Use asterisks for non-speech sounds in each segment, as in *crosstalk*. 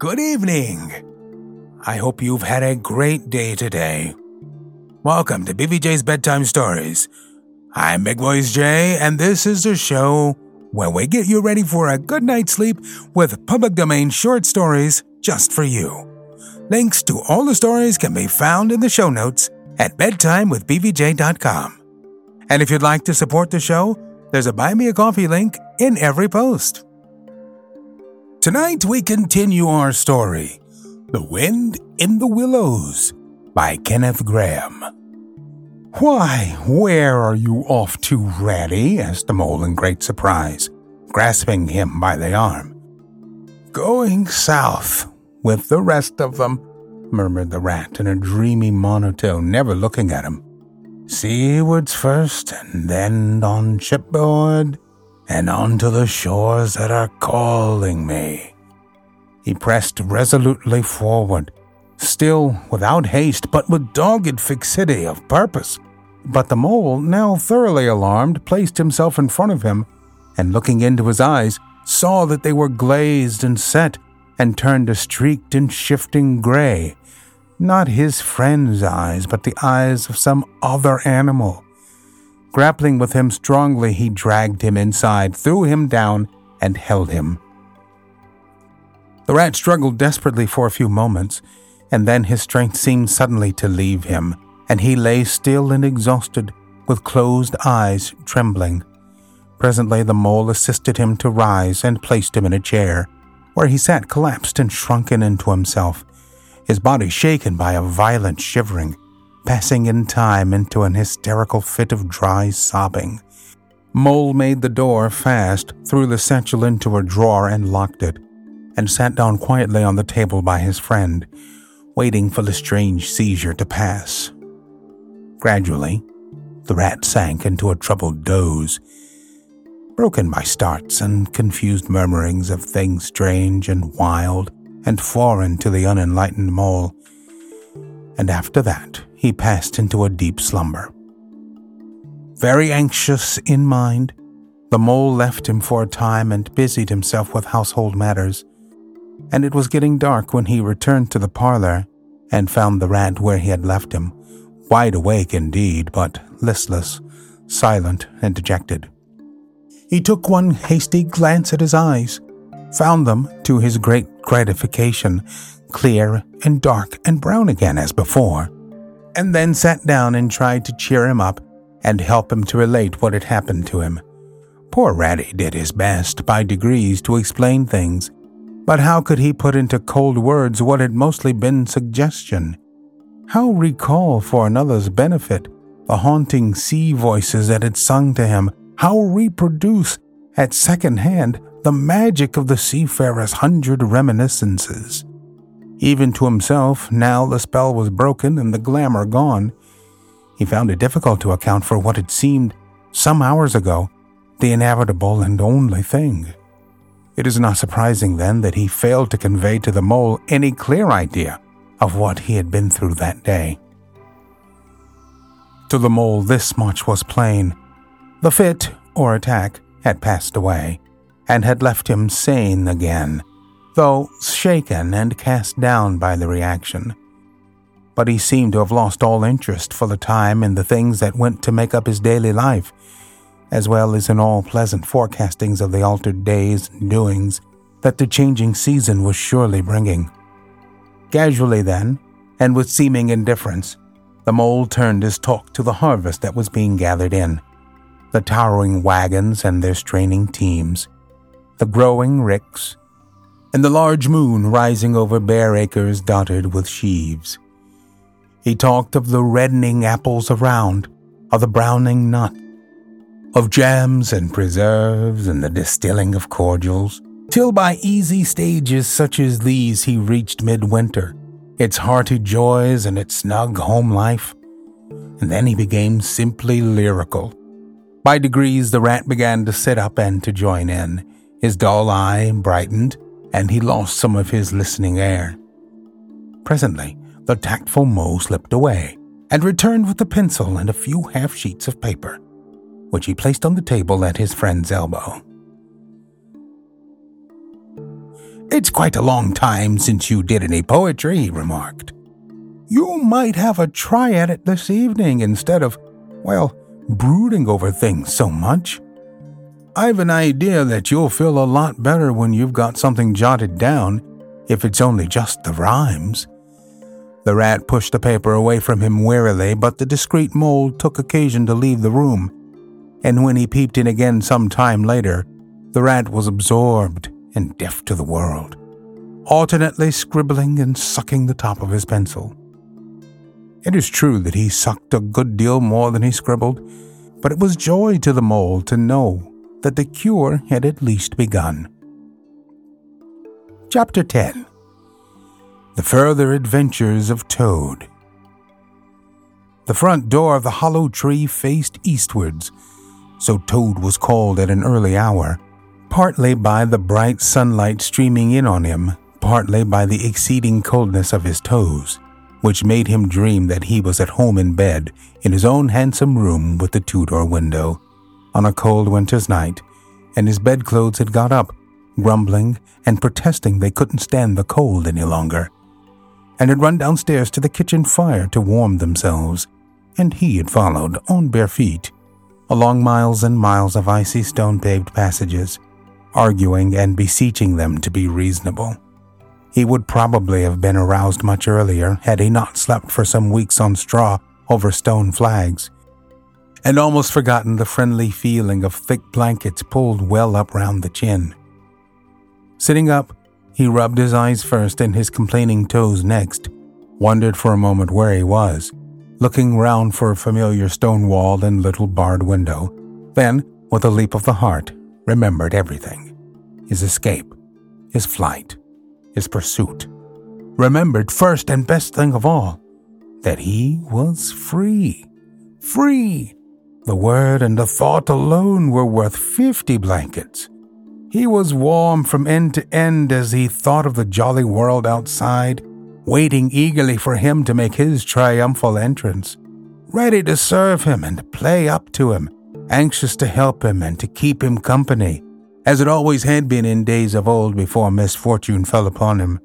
Good evening. I hope you've had a great day today. Welcome to BVJ's Bedtime Stories. I'm Big Voice Jay, and this is the show where we get you ready for a good night's sleep with public domain short stories just for you. Links to all the stories can be found in the show notes at bedtimewithbvj.com. And if you'd like to support the show, there's a Buy Me a Coffee link in every post. Tonight we continue our story The Wind in the Willows by Kenneth Grahame. Why, where are you off to, Ratty? asked the mole in great surprise, grasping him by the arm. Going south with the rest of them, murmured the rat in a dreamy monotone, never looking at him. Seawards first, and then on shipboard, and on to the shores that are calling me. He pressed resolutely forward, still without haste, but with dogged fixity of purpose. But the mole, now thoroughly alarmed, placed himself in front of him, and looking into his eyes, saw that they were glazed and set, and turned a streaked and shifting gray. Not his friend's eyes, but the eyes of some other animal. Grappling with him strongly, he dragged him inside, threw him down, and held him. The rat struggled desperately for a few moments, and then his strength seemed suddenly to leave him, and he lay still and exhausted, with closed eyes trembling. Presently, the mole assisted him to rise and placed him in a chair, where he sat collapsed and shrunken into himself, his body shaken by a violent shivering, passing in time into an hysterical fit of dry sobbing. Mole made the door fast, threw the satchel into a drawer, and locked it and sat down quietly on the table by his friend, waiting for the strange seizure to pass. Gradually, the rat sank into a troubled doze, broken by starts and confused murmurings of things strange and wild and foreign to the unenlightened mole. And after that, he passed into a deep slumber. Very anxious in mind, the mole left him for a time and busied himself with household matters and it was getting dark when he returned to the parlor and found the rat where he had left him, wide awake indeed, but listless, silent, and dejected. He took one hasty glance at his eyes, found them, to his great gratification, clear and dark and brown again as before, and then sat down and tried to cheer him up and help him to relate what had happened to him. Poor Ratty did his best by degrees to explain things, but how could he put into cold words what had mostly been suggestion? How recall for another's benefit the haunting sea voices that had sung to him? How reproduce at second hand the magic of the seafarer's hundred reminiscences? Even to himself, now the spell was broken and the glamour gone, he found it difficult to account for what had seemed, some hours ago, the inevitable and only thing. It is not surprising, then, that he failed to convey to the mole any clear idea of what he had been through that day. To the mole, this much was plain. The fit, or attack, had passed away, and had left him sane again, though shaken and cast down by the reaction. But he seemed to have lost all interest for the time in the things that went to make up his daily life, as well as in all pleasant forecastings of the altered days and doings that the changing season was surely bringing. Casually, then, and with seeming indifference, the mole turned his talk to the harvest that was being gathered in, the towering wagons and their straining teams, the growing ricks, and the large moon rising over bare acres dotted with sheaves. He talked of the reddening apples around, of the browning nut, of jams and preserves and the distilling of cordials, till by easy stages such as these he reached midwinter, its hearty joys and its snug home life. And then he became simply lyrical. By degrees, the rat began to sit up and to join in. His dull eye brightened, and he lost some of his listening air. Presently, the tactful mole slipped away and returned with a pencil and a few half sheets of paper which he placed on the table at his friend's elbow. It's quite a long time since you did any poetry, he remarked. You might have a try at it this evening instead of, well, brooding over things so much. I've an idea that you'll feel a lot better when you've got something jotted down, if it's only just the rhymes. The rat pushed the paper away from him wearily, but the discreet mole took occasion to leave the room, and when he peeped in again some time later, the rat was absorbed and deaf to the world, alternately scribbling and sucking the top of his pencil. It is true that he sucked a good deal more than he scribbled, but it was joy to the mole to know that the cure had at least begun. Chapter 10 The Further Adventures of Toad. The front door of the hollow tree faced eastwards, so Toad was called at an early hour partly by the bright sunlight streaming in on him, partly by the exceeding coldness of his toes, which made him dream that he was at home in bed in his own handsome room with the two door window on a cold winter's night, and his bedclothes had got up, grumbling and protesting they couldn't stand the cold any longer, and had run downstairs to the kitchen fire to warm themselves, and he had followed on bare feet along miles and miles of icy stone paved passages arguing and beseeching them to be reasonable. He would probably have been aroused much earlier had he not slept for some weeks on straw over stone flags, and almost forgotten the friendly feeling of thick blankets pulled well up round the chin. Sitting up, he rubbed his eyes first and his complaining toes next, wondered for a moment where he was, looking round for a familiar stone wall and little barred window, then, with a leap of the heart, remembered everything his escape, his flight, his pursuit. Remembered first and best thing of all that he was free. Free! The word and the thought alone were worth fifty blankets. He was warm from end to end as he thought of the jolly world outside, waiting eagerly for him to make his triumphal entrance, ready to serve him and play up to him, anxious to help him and to keep him company, as it always had been in days of old before misfortune fell upon him.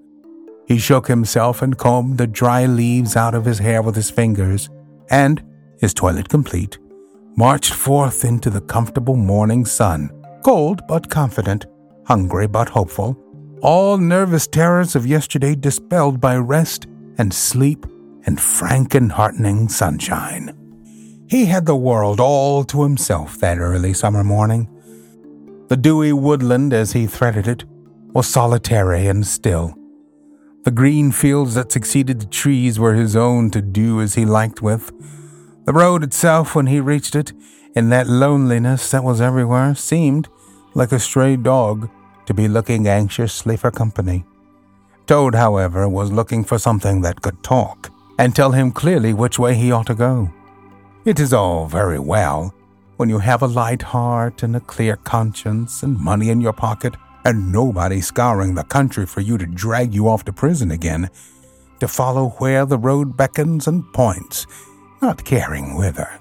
He shook himself and combed the dry leaves out of his hair with his fingers, and, his toilet complete, marched forth into the comfortable morning sun, cold but confident, hungry but hopeful, all nervous terrors of yesterday dispelled by rest and sleep and frank and heartening sunshine. He had the world all to himself that early summer morning. The dewy woodland, as he threaded it, was solitary and still. The green fields that succeeded the trees were his own to do as he liked with. The road itself, when he reached it, in that loneliness that was everywhere, seemed, like a stray dog, to be looking anxiously for company. Toad, however, was looking for something that could talk and tell him clearly which way he ought to go. It is all very well when you have a light heart and a clear conscience and money in your pocket and nobody scouring the country for you to drag you off to prison again, to follow where the road beckons and points, not caring whither.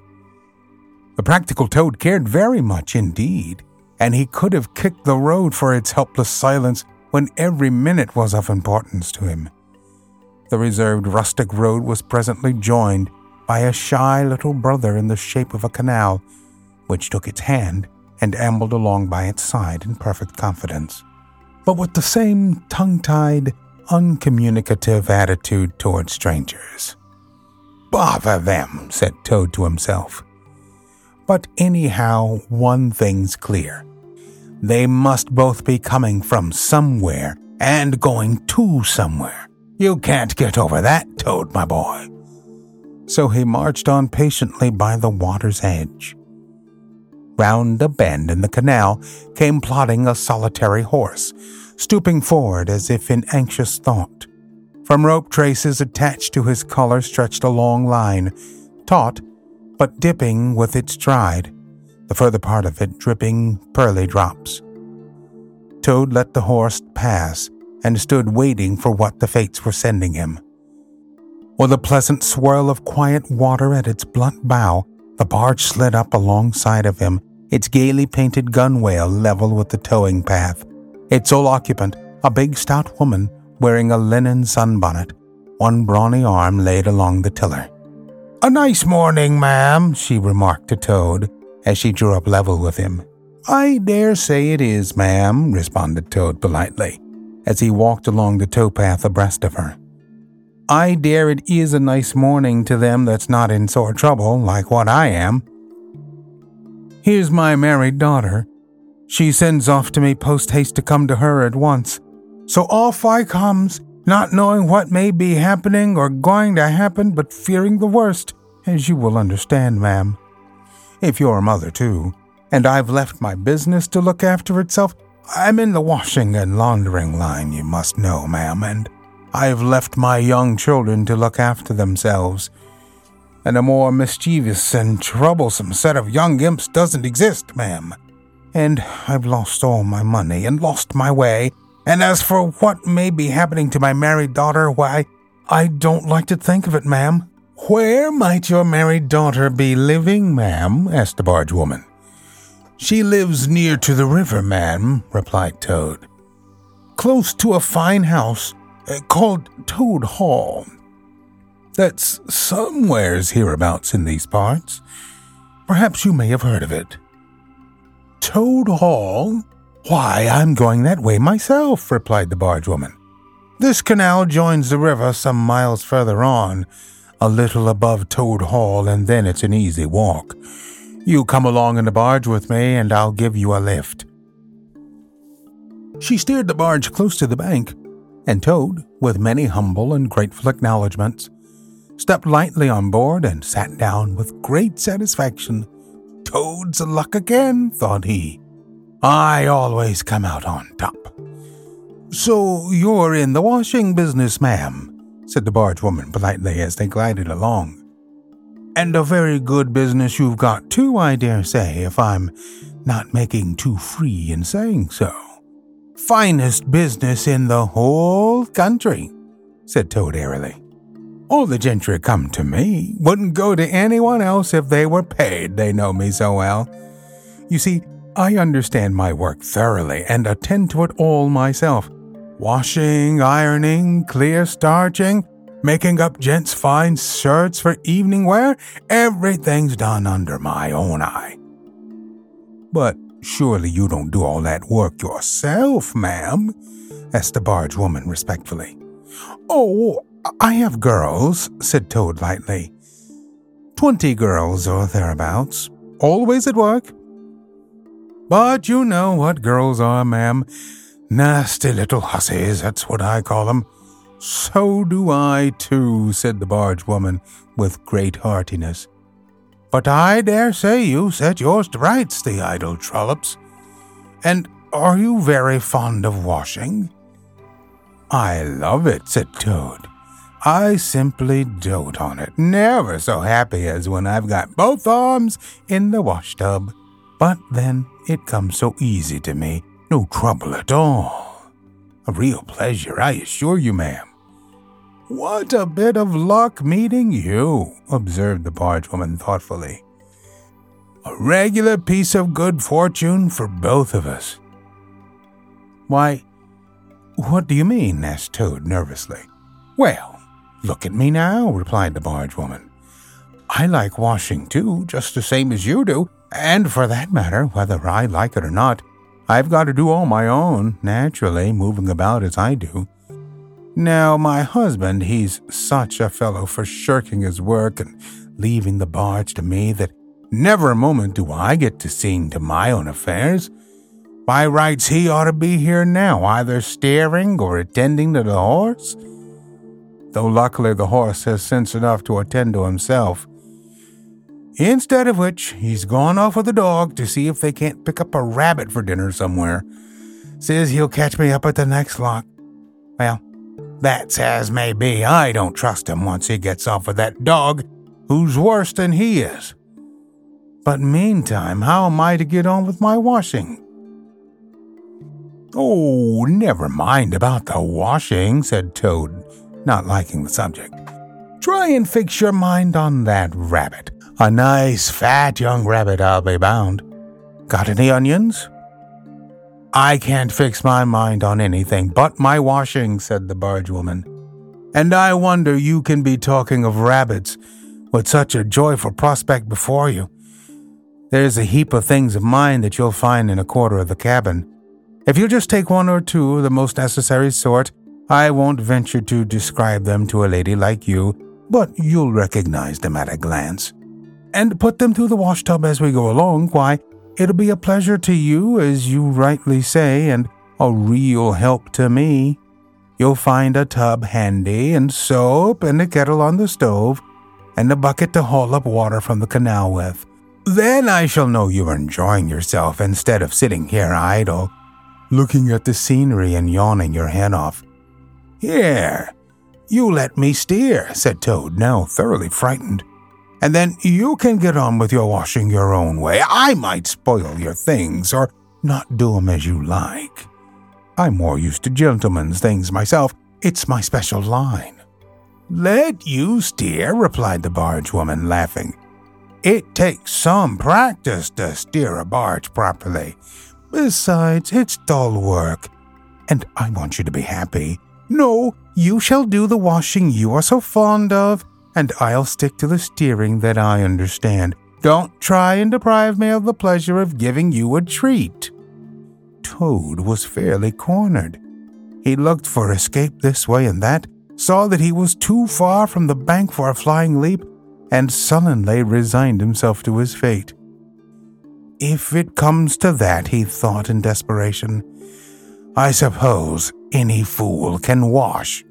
The practical toad cared very much indeed, and he could have kicked the road for its helpless silence when every minute was of importance to him. The reserved rustic road was presently joined by a shy little brother in the shape of a canal which took its hand and ambled along by its side in perfect confidence, but with the same tongue tied, uncommunicative attitude toward strangers. Bother them, said Toad to himself. But anyhow, one thing's clear. They must both be coming from somewhere and going to somewhere. You can't get over that, Toad, my boy. So he marched on patiently by the water's edge Round a bend in the canal came plodding a solitary horse, stooping forward as if in anxious thought. From rope traces attached to his collar stretched a long line, taut but dipping with its stride, the further part of it dripping pearly drops. Toad let the horse pass and stood waiting for what the fates were sending him. With a pleasant swirl of quiet water at its blunt bow, the barge slid up alongside of him, its gaily painted gunwale level with the towing path, its sole occupant a big stout woman wearing a linen sunbonnet, one brawny arm laid along the tiller. A nice morning, ma'am, she remarked to Toad as she drew up level with him. I dare say it is, ma'am, responded Toad politely, as he walked along the towpath abreast of her. I dare it is a nice morning to them that's not in sore trouble, like what I am. Here's my married daughter. She sends off to me post haste to come to her at once. So off I comes, not knowing what may be happening or going to happen, but fearing the worst, as you will understand, ma'am. If you're a mother, too, and I've left my business to look after itself, I'm in the washing and laundering line, you must know, ma'am, and I've left my young children to look after themselves. And a more mischievous and troublesome set of young imps doesn't exist, ma'am. And I've lost all my money and lost my way. And as for what may be happening to my married daughter, why, I don't like to think of it, ma'am. Where might your married daughter be living, ma'am? asked the barge woman. She lives near to the river, ma'am, replied Toad. Close to a fine house uh, called Toad Hall. That's somewheres hereabouts in these parts. Perhaps you may have heard of it. Toad Hall? Why, I'm going that way myself, replied the barge woman. This canal joins the river some miles further on, a little above Toad Hall, and then it's an easy walk. You come along in the barge with me, and I'll give you a lift. She steered the barge close to the bank, and Toad, with many humble and grateful acknowledgments, stepped lightly on board and sat down with great satisfaction. Toad's luck again, thought he. I always come out on top. So you're in the washing business, ma'am, said the barge woman politely as they glided along. And a very good business you've got too, I dare say, if I'm not making too free in saying so finest business in the whole country, said Toad airily. All the gentry come to me, wouldn't go to anyone else if they were paid, they know me so well. You see, I understand my work thoroughly and attend to it all myself. Washing, ironing, clear starching, making up gents' fine shirts for evening wear, everything's done under my own eye. But Surely you don't do all that work yourself, ma'am, asked the barge woman respectfully. Oh, I have girls, said Toad lightly. Twenty girls or thereabouts, always at work. But you know what girls are, ma'am. Nasty little hussies, that's what I call them. So do I, too, said the barge woman with great heartiness. But I dare say you set yours to rights, the idle trollops. And are you very fond of washing? I love it, said Toad. I simply dote on it. Never so happy as when I've got both arms in the washtub. But then it comes so easy to me, no trouble at all. A real pleasure, I assure you, ma'am. What a bit of luck meeting you, observed the barge woman thoughtfully. A regular piece of good fortune for both of us. Why, what do you mean? asked Toad nervously. Well, look at me now, replied the barge woman. I like washing too, just the same as you do, and for that matter, whether I like it or not, I've got to do all my own, naturally, moving about as I do. Now, my husband, he's such a fellow for shirking his work and leaving the barge to me that never a moment do I get to seeing to my own affairs. By rights, he ought to be here now, either steering or attending to the horse. Though luckily the horse has sense enough to attend to himself. Instead of which, he's gone off with the dog to see if they can't pick up a rabbit for dinner somewhere. Says he'll catch me up at the next lock. Well, that's as may be. I don't trust him once he gets off with that dog, who's worse than he is. But meantime, how am I to get on with my washing? Oh, never mind about the washing, said Toad, not liking the subject. Try and fix your mind on that rabbit. A nice, fat young rabbit, I'll be bound. Got any onions? I can't fix my mind on anything but my washing, said the barge woman. And I wonder you can be talking of rabbits with such a joyful prospect before you. There's a heap of things of mine that you'll find in a quarter of the cabin. If you'll just take one or two of the most necessary sort, I won't venture to describe them to a lady like you, but you'll recognize them at a glance. And put them through the washtub as we go along, why, it'll be a pleasure to you, as you rightly say, and a real help to me. You'll find a tub handy, and soap, and a kettle on the stove, and a bucket to haul up water from the canal with. Then I shall know you're enjoying yourself instead of sitting here idle, looking at the scenery and yawning your head off. Here, you let me steer, said Toad, now thoroughly frightened. And then you can get on with your washing your own way. I might spoil your things or not do 'em as you like. I'm more used to gentlemen's things myself. It's my special line. Let you steer, replied the barge woman, laughing. It takes some practice to steer a barge properly. Besides, it's dull work, and I want you to be happy. No, you shall do the washing you are so fond of, and I'll stick to the steering that I understand. Don't try and deprive me of the pleasure of giving you a treat. Toad was fairly cornered. He looked for escape this way and that, saw that he was too far from the bank for a flying leap, and sullenly resigned himself to his fate. If it comes to that, he thought in desperation, I suppose any fool can wash.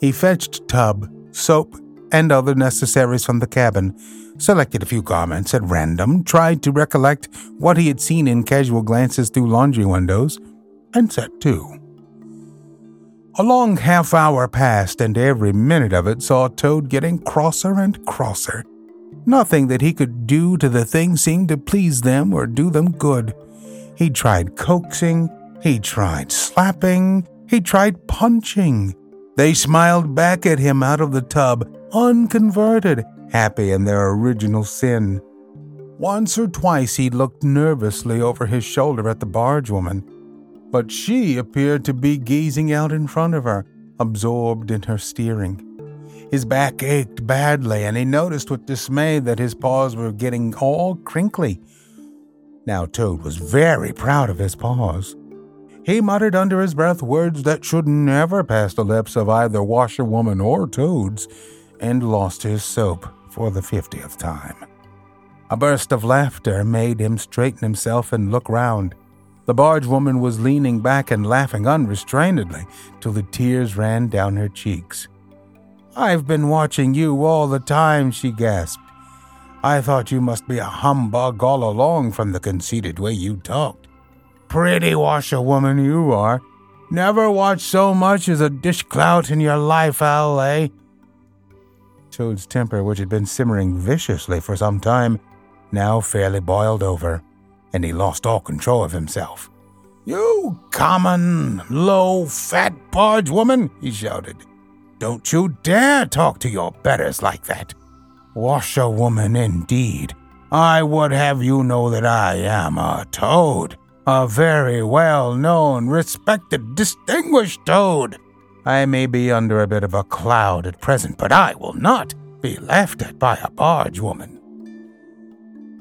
He fetched tub, soap, and other necessaries from the cabin, selected a few garments at random, tried to recollect what he had seen in casual glances through laundry windows, and set to. A long half hour passed, and every minute of it saw Toad getting crosser and crosser. Nothing that he could do to the thing seemed to please them or do them good. He tried coaxing, he tried slapping, he tried punching. They smiled back at him out of the tub, unconverted, happy in their original sin. Once or twice he looked nervously over his shoulder at the barge woman but she appeared to be gazing out in front of her, absorbed in her steering. His back ached badly, and he noticed with dismay that his paws were getting all crinkly. Now, Toad was very proud of his paws. He muttered under his breath words that should never pass the lips of either washerwoman or Toads, and lost his soap for the fiftieth time. A burst of laughter made him straighten himself and look round. The barge woman was leaning back and laughing unrestrainedly till the tears ran down her cheeks. I've been watching you all the time, she gasped. I thought you must be a humbug all along from the conceited way you talked. Pretty washerwoman you are. Never watched so much as a dishclout in your life, Al? Toad's temper, which had been simmering viciously for some time, now fairly boiled over and he lost all control of himself. You common, low, fat barge woman, he shouted. Don't you dare talk to your betters like that. Washerwoman, indeed. I would have you know that I am a toad, a very well known, respected, distinguished toad. I may be under a bit of a cloud at present, but I will not be laughed at by a barge woman.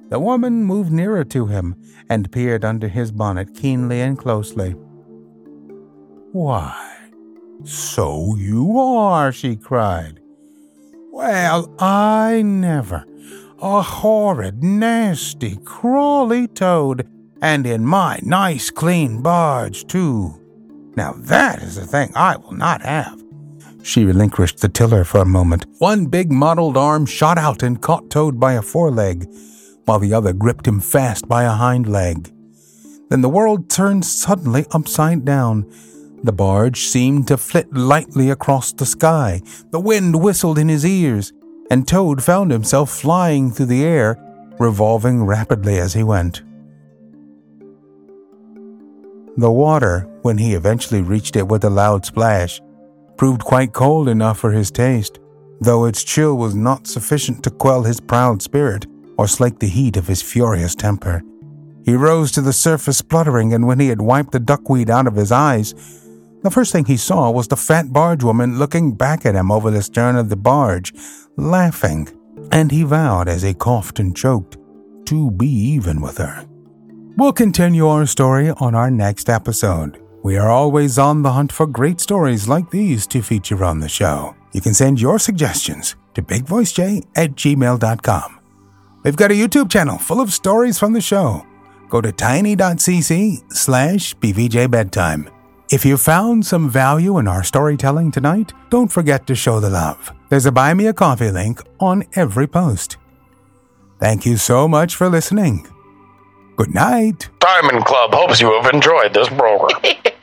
The woman moved nearer to him and peered under his bonnet keenly and closely. Why, so you are, she cried. Well, I never. A horrid, nasty, crawly toad, and in my nice, clean barge, too. Now that is a thing I will not have. She relinquished the tiller for a moment. One big mottled arm shot out and caught Toad by a foreleg while the other gripped him fast by a hind leg. Then the world turned suddenly upside down. The barge seemed to flit lightly across the sky. The wind whistled in his ears, and Toad found himself flying through the air, revolving rapidly as he went. The water, when he eventually reached it with a loud splash, proved quite cold enough for his taste, though its chill was not sufficient to quell his proud spirit or slake the heat of his furious temper. He rose to the surface spluttering, and when he had wiped the duckweed out of his eyes, the first thing he saw was the fat barge woman looking back at him over the stern of the barge, laughing, and he vowed as he coughed and choked to be even with her. We'll continue our story on our next episode. We are always on the hunt for great stories like these to feature on the show. You can send your suggestions to bigvoicejay at gmail.com. We've got a YouTube channel full of stories from the show. Go to tiny.cc slash bvjbedtime. If you found some value in our storytelling tonight, don't forget to show the love. There's a Buy Me a Coffee link on every post. Thank you so much for listening. Good night. Diamond Club hopes you have enjoyed this program. *laughs*